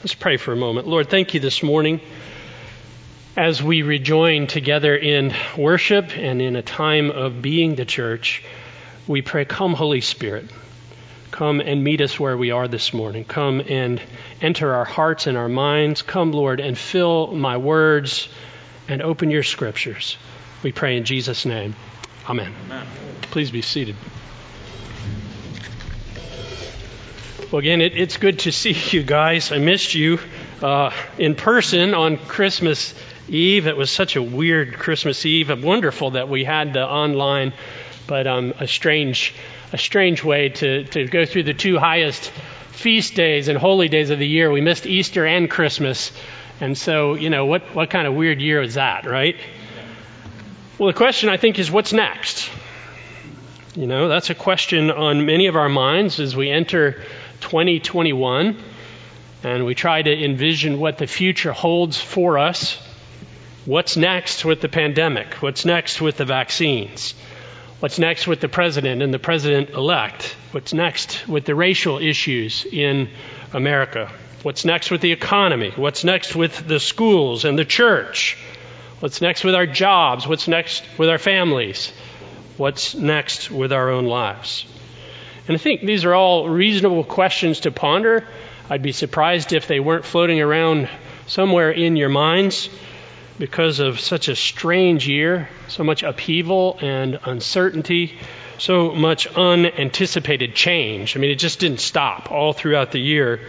Let's pray for a moment. Lord, thank you this morning as we rejoin together in worship and in a time of being the church. We pray, Come, Holy Spirit. Come and meet us where we are this morning. Come and enter our hearts and our minds. Come, Lord, and fill my words and open your scriptures. We pray in Jesus' name. Amen. Amen. Please be seated. Well, again, it, it's good to see you guys. I missed you uh, in person on Christmas Eve. It was such a weird Christmas Eve. Wonderful that we had the online, but um, a strange, a strange way to, to go through the two highest feast days and holy days of the year. We missed Easter and Christmas, and so you know what what kind of weird year is that, right? Well, the question I think is, what's next? You know, that's a question on many of our minds as we enter 2021 and we try to envision what the future holds for us. What's next with the pandemic? What's next with the vaccines? What's next with the president and the president elect? What's next with the racial issues in America? What's next with the economy? What's next with the schools and the church? What's next with our jobs? What's next with our families? What's next with our own lives? And I think these are all reasonable questions to ponder. I'd be surprised if they weren't floating around somewhere in your minds because of such a strange year, so much upheaval and uncertainty, so much unanticipated change. I mean, it just didn't stop all throughout the year.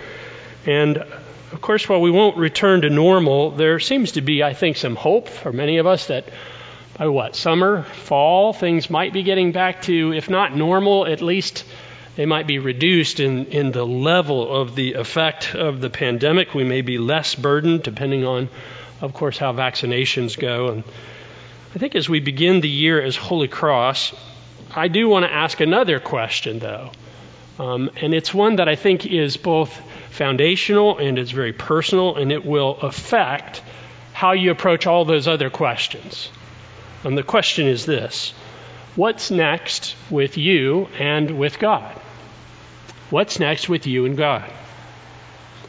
And of course, while we won't return to normal, there seems to be, I think, some hope for many of us that by what, summer, fall, things might be getting back to, if not normal, at least they might be reduced in, in the level of the effect of the pandemic. We may be less burdened, depending on, of course, how vaccinations go. And I think as we begin the year as Holy Cross, I do want to ask another question, though. Um, and it's one that I think is both foundational and it's very personal, and it will affect how you approach all those other questions. And the question is this What's next with you and with God? What's next with you and God?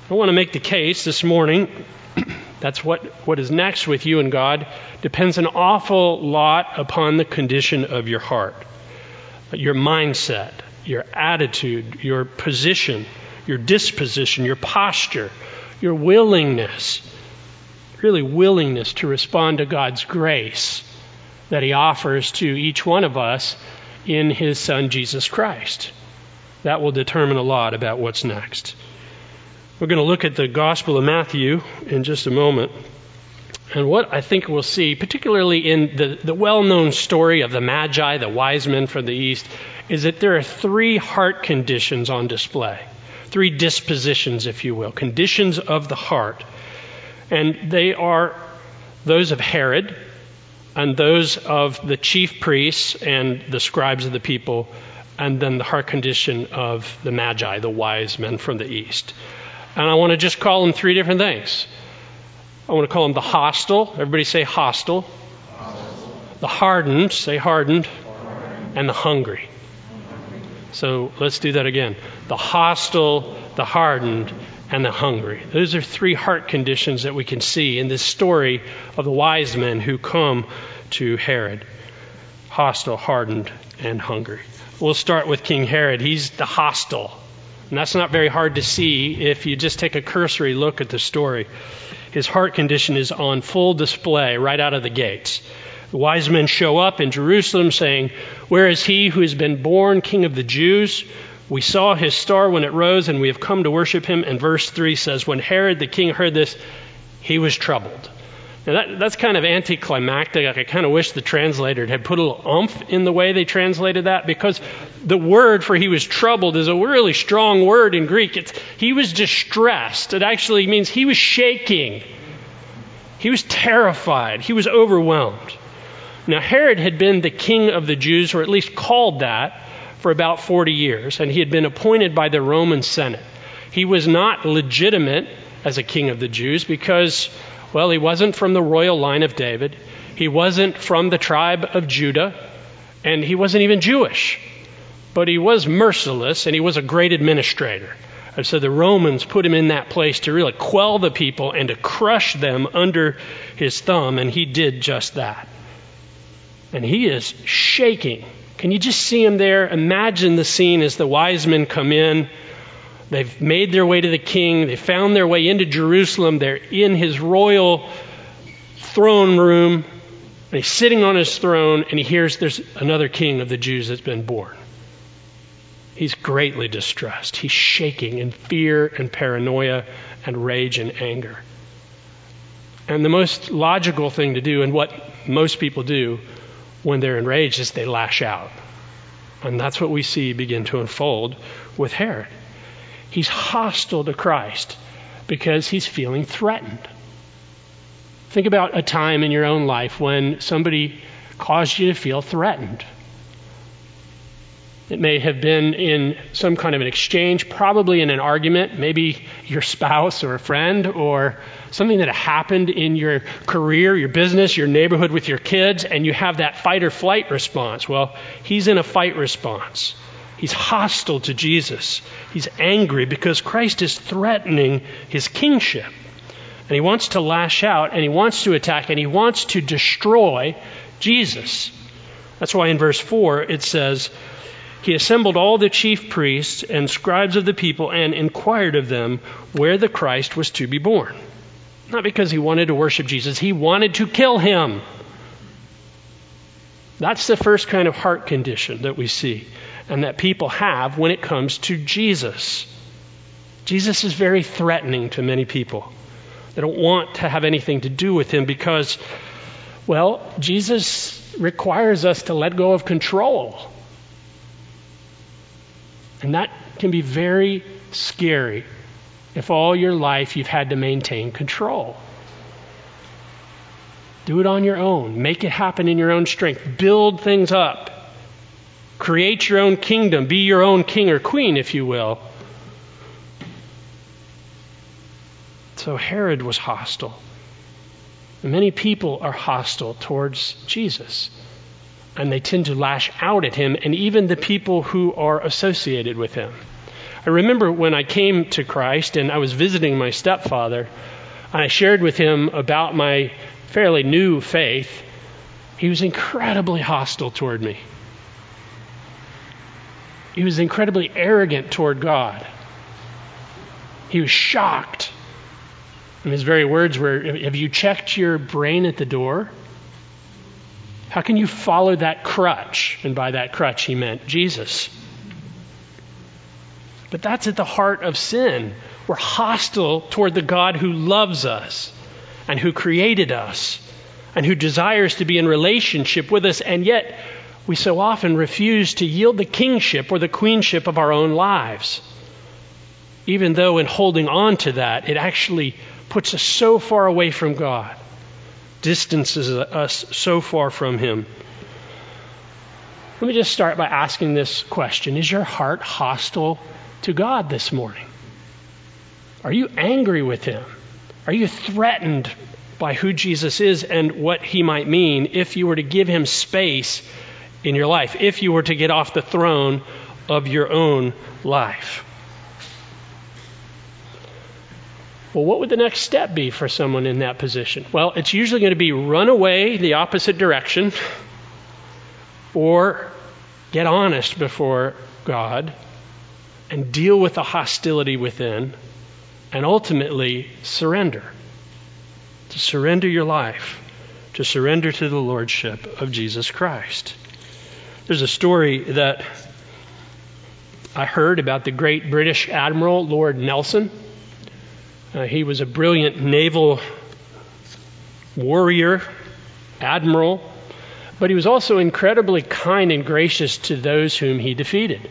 I want to make the case this morning that's what, what is next with you and God depends an awful lot upon the condition of your heart, your mindset, your attitude, your position, your disposition, your posture, your willingness, really willingness to respond to God's grace that He offers to each one of us in His Son, Jesus Christ. That will determine a lot about what's next. We're going to look at the Gospel of Matthew in just a moment. And what I think we'll see, particularly in the, the well known story of the Magi, the wise men from the East, is that there are three heart conditions on display. Three dispositions, if you will, conditions of the heart. And they are those of Herod, and those of the chief priests and the scribes of the people, and then the heart condition of the Magi, the wise men from the east. And I want to just call them three different things. I want to call them the hostile. Everybody say hostile. hostile. The hardened, say hardened. hardened. And the hungry. So let's do that again. The hostile, the hardened, and the hungry. Those are three heart conditions that we can see in this story of the wise men who come to Herod hostile, hardened, and hungry. We'll start with King Herod. He's the hostile. And that's not very hard to see if you just take a cursory look at the story. His heart condition is on full display right out of the gates. The wise men show up in Jerusalem saying, Where is he who has been born king of the Jews? We saw his star when it rose, and we have come to worship him. And verse 3 says, When Herod the king heard this, he was troubled. Now that, that's kind of anticlimactic. I kind of wish the translator had put a little umph in the way they translated that because the word for he was troubled is a really strong word in Greek. It's, he was distressed. It actually means he was shaking. He was terrified. He was overwhelmed. Now, Herod had been the king of the Jews, or at least called that, for about 40 years, and he had been appointed by the Roman Senate. He was not legitimate as a king of the Jews because well, he wasn't from the royal line of David, he wasn't from the tribe of Judah, and he wasn't even Jewish. But he was merciless and he was a great administrator. And so the Romans put him in that place to really quell the people and to crush them under his thumb, and he did just that. And he is shaking. Can you just see him there? Imagine the scene as the wise men come in. They've made their way to the king. They found their way into Jerusalem. They're in his royal throne room. And he's sitting on his throne, and he hears there's another king of the Jews that's been born. He's greatly distressed. He's shaking in fear and paranoia and rage and anger. And the most logical thing to do, and what most people do when they're enraged, is they lash out. And that's what we see begin to unfold with Herod. He's hostile to Christ because he's feeling threatened. Think about a time in your own life when somebody caused you to feel threatened. It may have been in some kind of an exchange, probably in an argument, maybe your spouse or a friend, or something that happened in your career, your business, your neighborhood with your kids, and you have that fight or flight response. Well, he's in a fight response. He's hostile to Jesus. He's angry because Christ is threatening his kingship. And he wants to lash out, and he wants to attack, and he wants to destroy Jesus. That's why in verse 4 it says, He assembled all the chief priests and scribes of the people and inquired of them where the Christ was to be born. Not because he wanted to worship Jesus, he wanted to kill him. That's the first kind of heart condition that we see and that people have when it comes to Jesus. Jesus is very threatening to many people. They don't want to have anything to do with him because, well, Jesus requires us to let go of control. And that can be very scary if all your life you've had to maintain control. Do it on your own. Make it happen in your own strength. Build things up. Create your own kingdom. Be your own king or queen, if you will. So Herod was hostile. Many people are hostile towards Jesus, and they tend to lash out at him, and even the people who are associated with him. I remember when I came to Christ and I was visiting my stepfather, and I shared with him about my fairly new faith. He was incredibly hostile toward me. He was incredibly arrogant toward God. He was shocked and his very words were Have you checked your brain at the door? How can you follow that crutch? And by that crutch, he meant Jesus. But that's at the heart of sin. We're hostile toward the God who loves us and who created us and who desires to be in relationship with us, and yet we so often refuse to yield the kingship or the queenship of our own lives. Even though, in holding on to that, it actually puts us so far away from God, distances us so far from Him. Let me just start by asking this question Is your heart hostile to God this morning? Are you angry with Him? Are you threatened by who Jesus is and what He might mean if you were to give Him space in your life, if you were to get off the throne of your own life? Well, what would the next step be for someone in that position? Well, it's usually going to be run away the opposite direction or get honest before God and deal with the hostility within and ultimately surrender. To surrender your life, to surrender to the Lordship of Jesus Christ. There's a story that I heard about the great British Admiral Lord Nelson. Uh, he was a brilliant naval warrior, admiral, but he was also incredibly kind and gracious to those whom he defeated.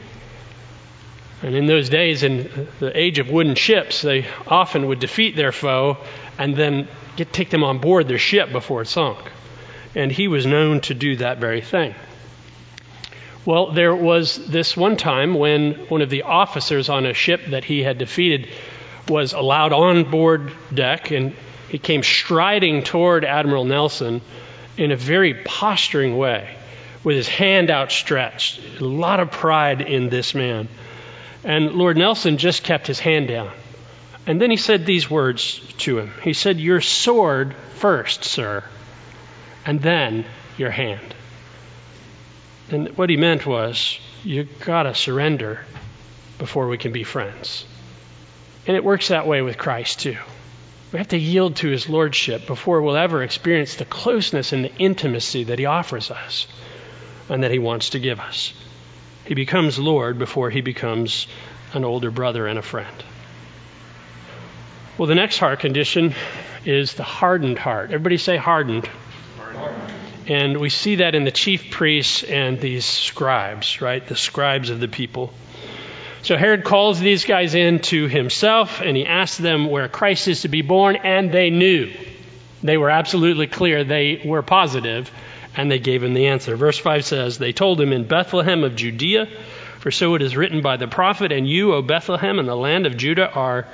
And in those days, in the age of wooden ships, they often would defeat their foe and then get, take them on board their ship before it sunk. And he was known to do that very thing. Well, there was this one time when one of the officers on a ship that he had defeated was allowed on board deck, and he came striding toward Admiral Nelson in a very posturing way, with his hand outstretched. A lot of pride in this man. And Lord Nelson just kept his hand down. And then he said these words to him He said, Your sword first, sir, and then your hand. And what he meant was, You gotta surrender before we can be friends. And it works that way with Christ, too. We have to yield to his lordship before we'll ever experience the closeness and the intimacy that he offers us and that he wants to give us. He becomes Lord before he becomes an older brother and a friend. Well, the next heart condition is the hardened heart. Everybody say hardened. And we see that in the chief priests and these scribes, right? The scribes of the people. So Herod calls these guys in to himself and he asks them where Christ is to be born, and they knew. They were absolutely clear. They were positive and they gave him the answer. Verse 5 says, They told him in Bethlehem of Judea, for so it is written by the prophet, And you, O Bethlehem, in the land of Judah, are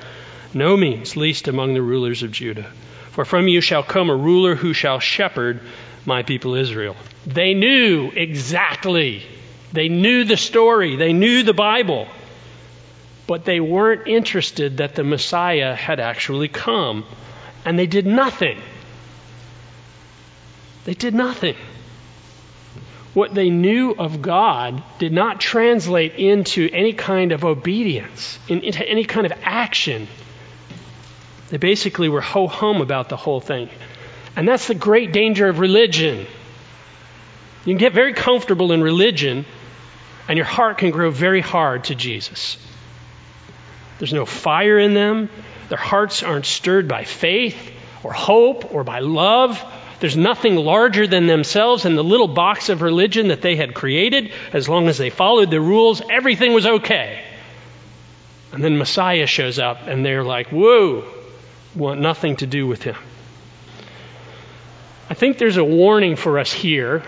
no means least among the rulers of Judah. For from you shall come a ruler who shall shepherd my people Israel. They knew exactly. They knew the story. They knew the Bible. But they weren't interested that the Messiah had actually come. And they did nothing they did nothing. What they knew of God did not translate into any kind of obedience, into any kind of action. They basically were ho hum about the whole thing. And that's the great danger of religion. You can get very comfortable in religion, and your heart can grow very hard to Jesus. There's no fire in them, their hearts aren't stirred by faith or hope or by love there's nothing larger than themselves and the little box of religion that they had created. As long as they followed the rules, everything was okay. And then Messiah shows up and they're like, whoa, want nothing to do with him. I think there's a warning for us here,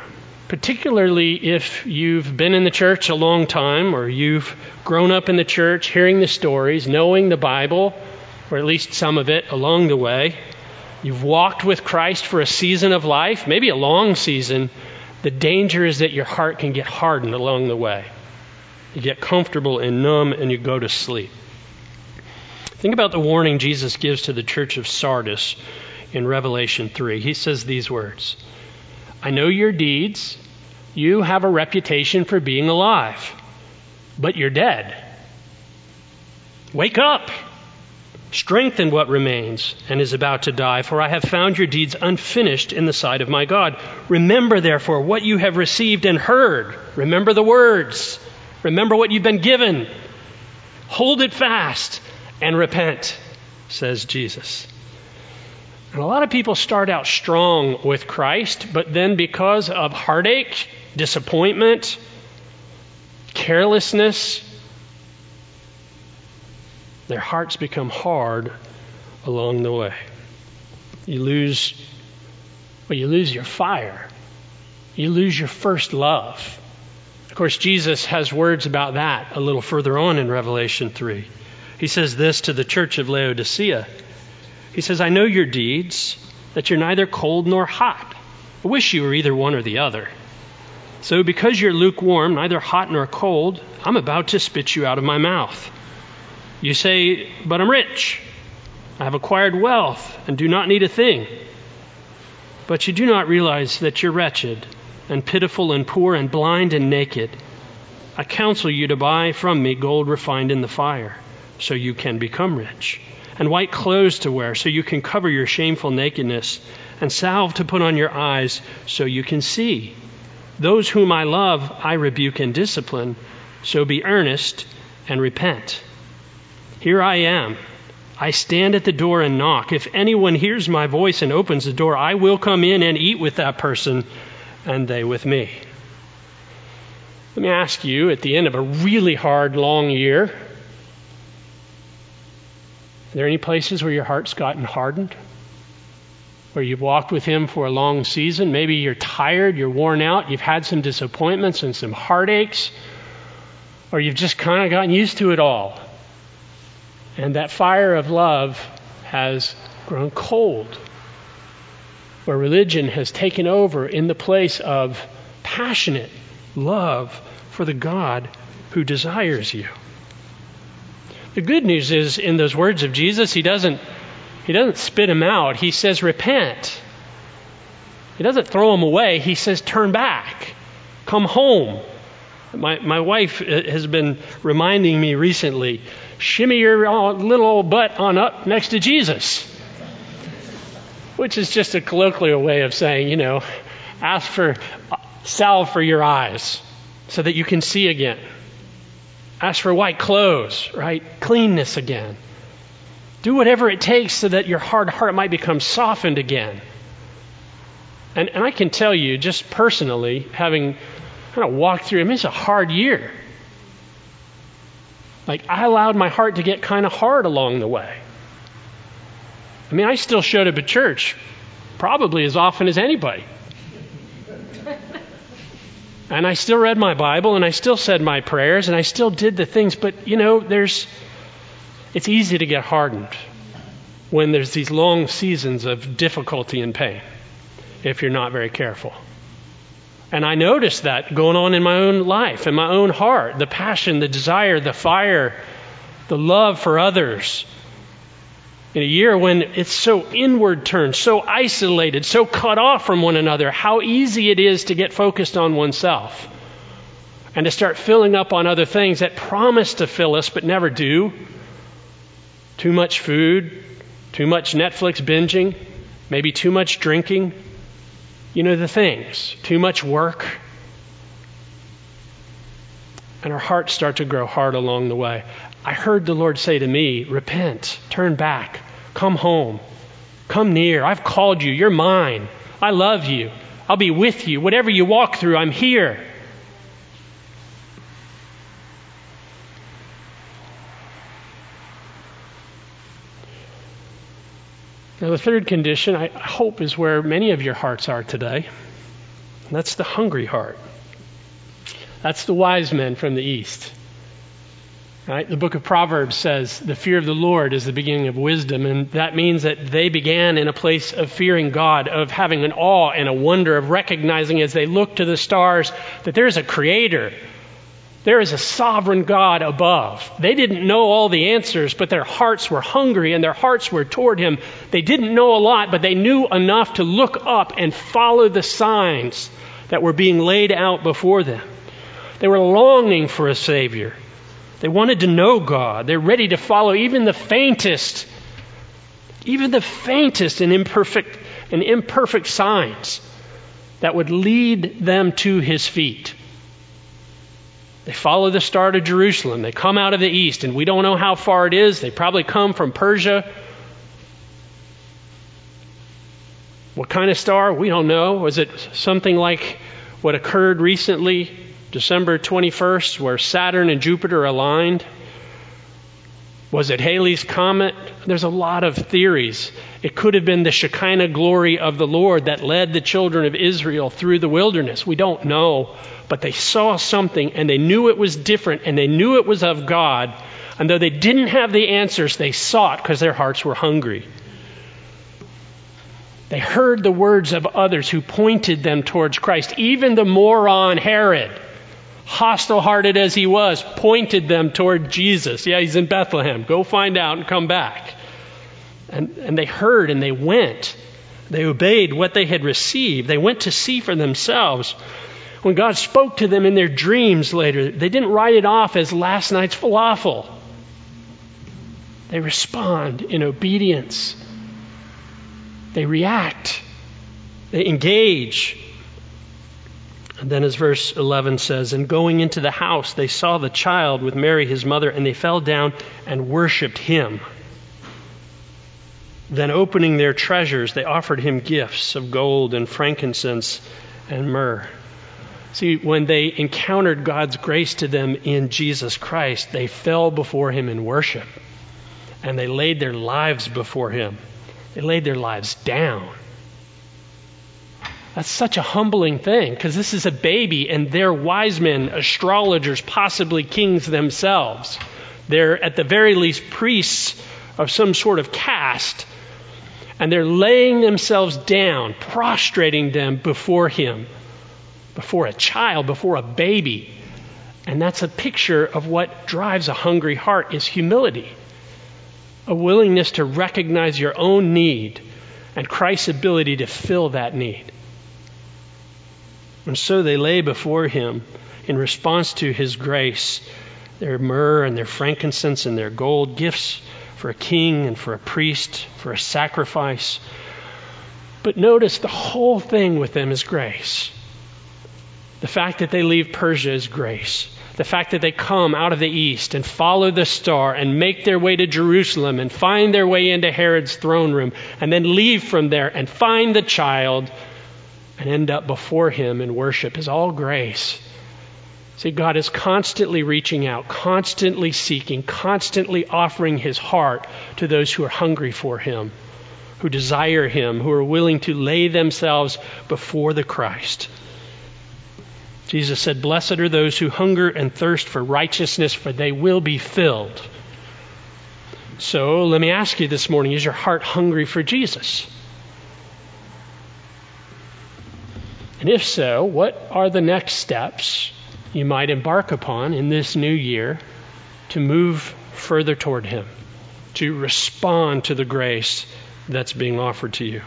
particularly if you've been in the church a long time or you've grown up in the church hearing the stories, knowing the Bible, or at least some of it along the way. You've walked with Christ for a season of life, maybe a long season. The danger is that your heart can get hardened along the way. You get comfortable and numb and you go to sleep. Think about the warning Jesus gives to the church of Sardis in Revelation 3. He says these words I know your deeds. You have a reputation for being alive, but you're dead. Wake up. Strengthen what remains and is about to die, for I have found your deeds unfinished in the sight of my God. Remember, therefore, what you have received and heard. Remember the words. Remember what you've been given. Hold it fast and repent, says Jesus. And a lot of people start out strong with Christ, but then because of heartache, disappointment, carelessness, their hearts become hard along the way. You lose, well, you lose your fire. You lose your first love. Of course, Jesus has words about that a little further on in Revelation 3. He says this to the church of Laodicea. He says, I know your deeds, that you're neither cold nor hot. I wish you were either one or the other. So, because you're lukewarm, neither hot nor cold, I'm about to spit you out of my mouth. You say, But I'm rich. I have acquired wealth and do not need a thing. But you do not realize that you're wretched and pitiful and poor and blind and naked. I counsel you to buy from me gold refined in the fire, so you can become rich, and white clothes to wear, so you can cover your shameful nakedness, and salve to put on your eyes, so you can see. Those whom I love, I rebuke and discipline, so be earnest and repent. Here I am. I stand at the door and knock. If anyone hears my voice and opens the door, I will come in and eat with that person, and they with me. Let me ask you at the end of a really hard, long year, are there any places where your heart's gotten hardened? Where you've walked with Him for a long season? Maybe you're tired, you're worn out, you've had some disappointments and some heartaches, or you've just kind of gotten used to it all. And that fire of love has grown cold, where religion has taken over in the place of passionate love for the God who desires you. The good news is in those words of Jesus, he doesn't, he doesn't spit them out. He says, repent. He doesn't throw them away. He says, turn back. Come home. My, my wife uh, has been reminding me recently shimmy your little old butt on up next to Jesus, which is just a colloquial way of saying, you know, ask for salve for your eyes so that you can see again. Ask for white clothes, right? Cleanness again. Do whatever it takes so that your hard heart might become softened again. And, and I can tell you, just personally, having kind of walked through, I mean, it's a hard year. Like, I allowed my heart to get kind of hard along the way. I mean, I still showed up at church probably as often as anybody. And I still read my Bible and I still said my prayers and I still did the things, but you know, there's it's easy to get hardened when there's these long seasons of difficulty and pain if you're not very careful. And I noticed that going on in my own life, in my own heart the passion, the desire, the fire, the love for others, in a year when it's so inward turned, so isolated, so cut off from one another, how easy it is to get focused on oneself and to start filling up on other things that promise to fill us but never do. Too much food, too much Netflix binging, maybe too much drinking. You know the things. Too much work. And our hearts start to grow hard along the way. I heard the Lord say to me, Repent, turn back, come home, come near. I've called you, you're mine. I love you. I'll be with you. Whatever you walk through, I'm here. Now, the third condition, I hope, is where many of your hearts are today. That's the hungry heart. That's the wise men from the east. Right? The book of Proverbs says the fear of the Lord is the beginning of wisdom, and that means that they began in a place of fearing God, of having an awe and a wonder, of recognizing as they look to the stars that there's a creator. There is a sovereign God above. They didn't know all the answers, but their hearts were hungry and their hearts were toward Him. They didn't know a lot, but they knew enough to look up and follow the signs that were being laid out before them. They were longing for a Savior. They wanted to know God. They're ready to follow even the faintest, even the faintest and imperfect and imperfect signs that would lead them to his feet. They follow the star to Jerusalem. They come out of the east, and we don't know how far it is. They probably come from Persia. What kind of star? We don't know. Was it something like what occurred recently December 21st, where Saturn and Jupiter aligned? Was it Halley's Comet? There's a lot of theories. It could have been the Shekinah glory of the Lord that led the children of Israel through the wilderness. We don't know. But they saw something and they knew it was different and they knew it was of God. And though they didn't have the answers, they sought because their hearts were hungry. They heard the words of others who pointed them towards Christ. Even the moron Herod hostile hearted as he was, pointed them toward Jesus. Yeah, he's in Bethlehem. Go find out and come back. And, and they heard and they went. They obeyed what they had received. They went to see for themselves. When God spoke to them in their dreams later, they didn't write it off as last night's falafel. They respond in obedience. They react. They engage. And then, as verse 11 says, And going into the house, they saw the child with Mary, his mother, and they fell down and worshiped him. Then, opening their treasures, they offered him gifts of gold and frankincense and myrrh. See, when they encountered God's grace to them in Jesus Christ, they fell before him in worship. And they laid their lives before him. They laid their lives down. That's such a humbling thing because this is a baby and they're wise men, astrologers, possibly kings themselves. They're at the very least priests of some sort of caste. And they're laying themselves down, prostrating them before him, before a child, before a baby. And that's a picture of what drives a hungry heart is humility. A willingness to recognize your own need and Christ's ability to fill that need. And so they lay before him in response to his grace their myrrh and their frankincense and their gold, gifts for a king and for a priest, for a sacrifice. But notice the whole thing with them is grace. The fact that they leave Persia is grace. The fact that they come out of the east and follow the star and make their way to Jerusalem and find their way into Herod's throne room and then leave from there and find the child and end up before him in worship is all grace. See, God is constantly reaching out, constantly seeking, constantly offering his heart to those who are hungry for him, who desire him, who are willing to lay themselves before the Christ. Jesus said, Blessed are those who hunger and thirst for righteousness, for they will be filled. So let me ask you this morning is your heart hungry for Jesus? And if so, what are the next steps you might embark upon in this new year to move further toward Him, to respond to the grace that's being offered to you?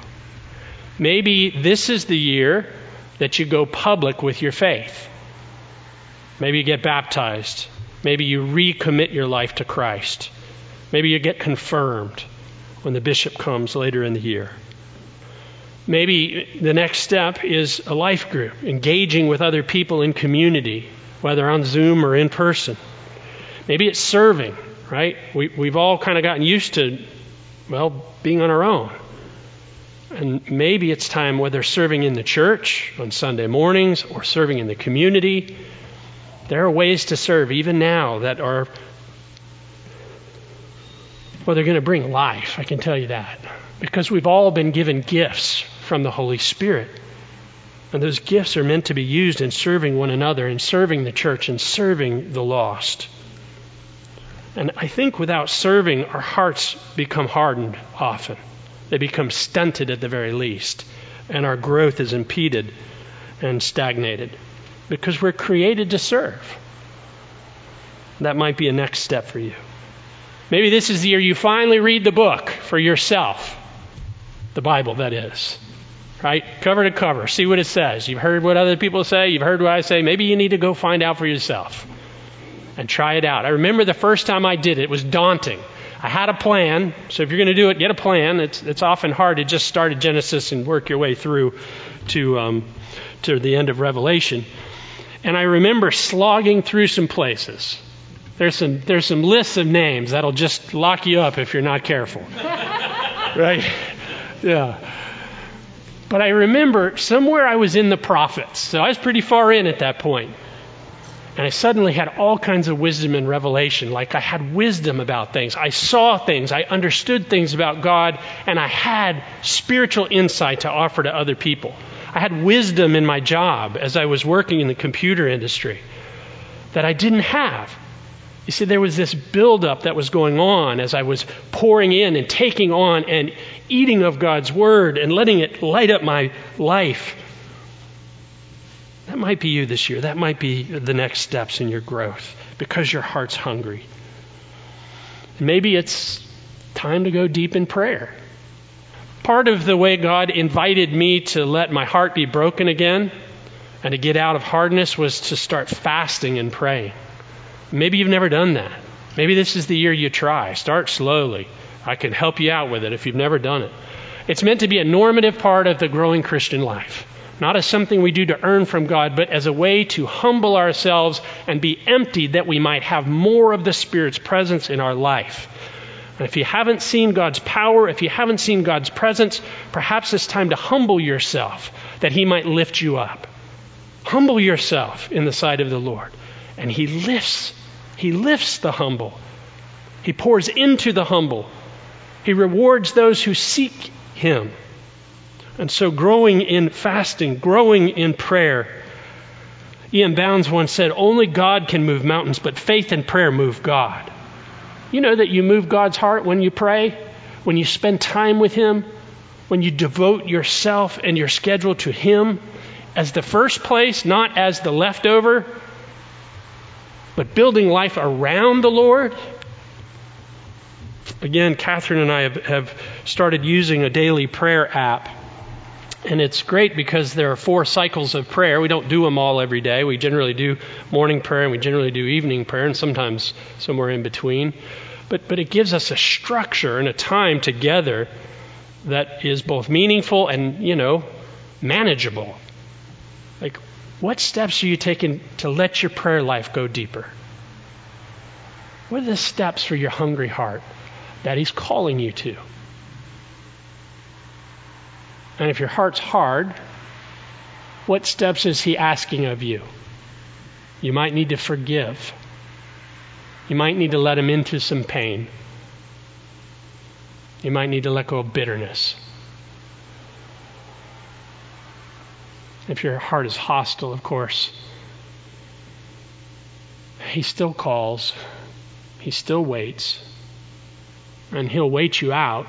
Maybe this is the year that you go public with your faith. Maybe you get baptized. Maybe you recommit your life to Christ. Maybe you get confirmed when the bishop comes later in the year. Maybe the next step is a life group, engaging with other people in community, whether on Zoom or in person. Maybe it's serving, right? We, we've all kind of gotten used to, well, being on our own. And maybe it's time, whether serving in the church on Sunday mornings or serving in the community, there are ways to serve even now that are, well, they're going to bring life, I can tell you that. Because we've all been given gifts from the Holy Spirit. And those gifts are meant to be used in serving one another, in serving the church, and serving the lost. And I think without serving, our hearts become hardened often. They become stunted at the very least, and our growth is impeded and stagnated because we're created to serve. That might be a next step for you. Maybe this is the year you finally read the book for yourself. The Bible, that is. Right? Cover to cover. See what it says. You've heard what other people say. You've heard what I say. Maybe you need to go find out for yourself and try it out. I remember the first time I did it, it was daunting. I had a plan. So if you're going to do it, get a plan. It's, it's often hard to just start at Genesis and work your way through to, um, to the end of Revelation. And I remember slogging through some places. There's some, there's some lists of names that'll just lock you up if you're not careful. right? Yeah. But I remember somewhere I was in the prophets. So I was pretty far in at that point. And I suddenly had all kinds of wisdom and revelation. Like I had wisdom about things. I saw things. I understood things about God. And I had spiritual insight to offer to other people. I had wisdom in my job as I was working in the computer industry that I didn't have. You see, there was this buildup that was going on as I was pouring in and taking on and eating of God's Word and letting it light up my life. That might be you this year. That might be the next steps in your growth because your heart's hungry. Maybe it's time to go deep in prayer. Part of the way God invited me to let my heart be broken again and to get out of hardness was to start fasting and praying. Maybe you've never done that. Maybe this is the year you try. Start slowly. I can help you out with it if you've never done it. It's meant to be a normative part of the growing Christian life not as something we do to earn from God, but as a way to humble ourselves and be emptied that we might have more of the Spirit's presence in our life. And if you haven't seen God's power, if you haven't seen God's presence, perhaps it's time to humble yourself that He might lift you up. Humble yourself in the sight of the Lord. And He lifts, He lifts the humble. He pours into the humble. He rewards those who seek Him. And so, growing in fasting, growing in prayer. E.M. Bounds once said, Only God can move mountains, but faith and prayer move God. You know that you move God's heart when you pray, when you spend time with Him, when you devote yourself and your schedule to Him as the first place, not as the leftover. But building life around the Lord, again, Catherine and I have, have started using a daily prayer app. And it's great because there are four cycles of prayer. We don't do them all every day. We generally do morning prayer and we generally do evening prayer and sometimes somewhere in between. But, but it gives us a structure and a time together that is both meaningful and, you know, manageable. What steps are you taking to let your prayer life go deeper? What are the steps for your hungry heart that He's calling you to? And if your heart's hard, what steps is He asking of you? You might need to forgive. You might need to let Him into some pain. You might need to let go of bitterness. If your heart is hostile, of course, He still calls, He still waits, and He'll wait you out.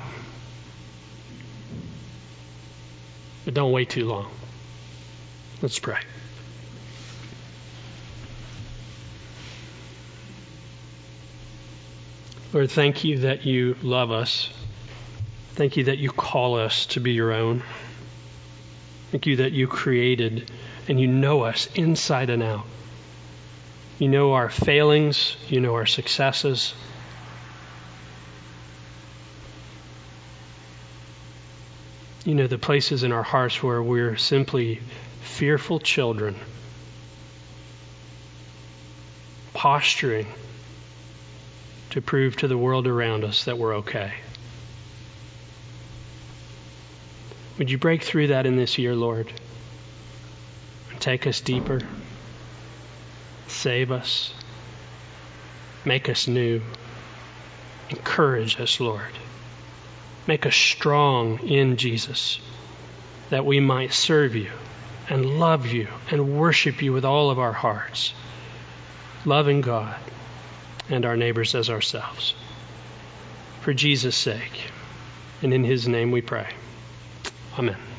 But don't wait too long. Let's pray. Lord, thank you that you love us. Thank you that you call us to be your own. Thank you that you created and you know us inside and out. You know our failings, you know our successes. You know the places in our hearts where we're simply fearful children, posturing to prove to the world around us that we're okay. Would you break through that in this year, Lord? Take us deeper. Save us. Make us new. Encourage us, Lord. Make us strong in Jesus that we might serve you and love you and worship you with all of our hearts, loving God and our neighbors as ourselves. For Jesus' sake, and in his name we pray. Amen.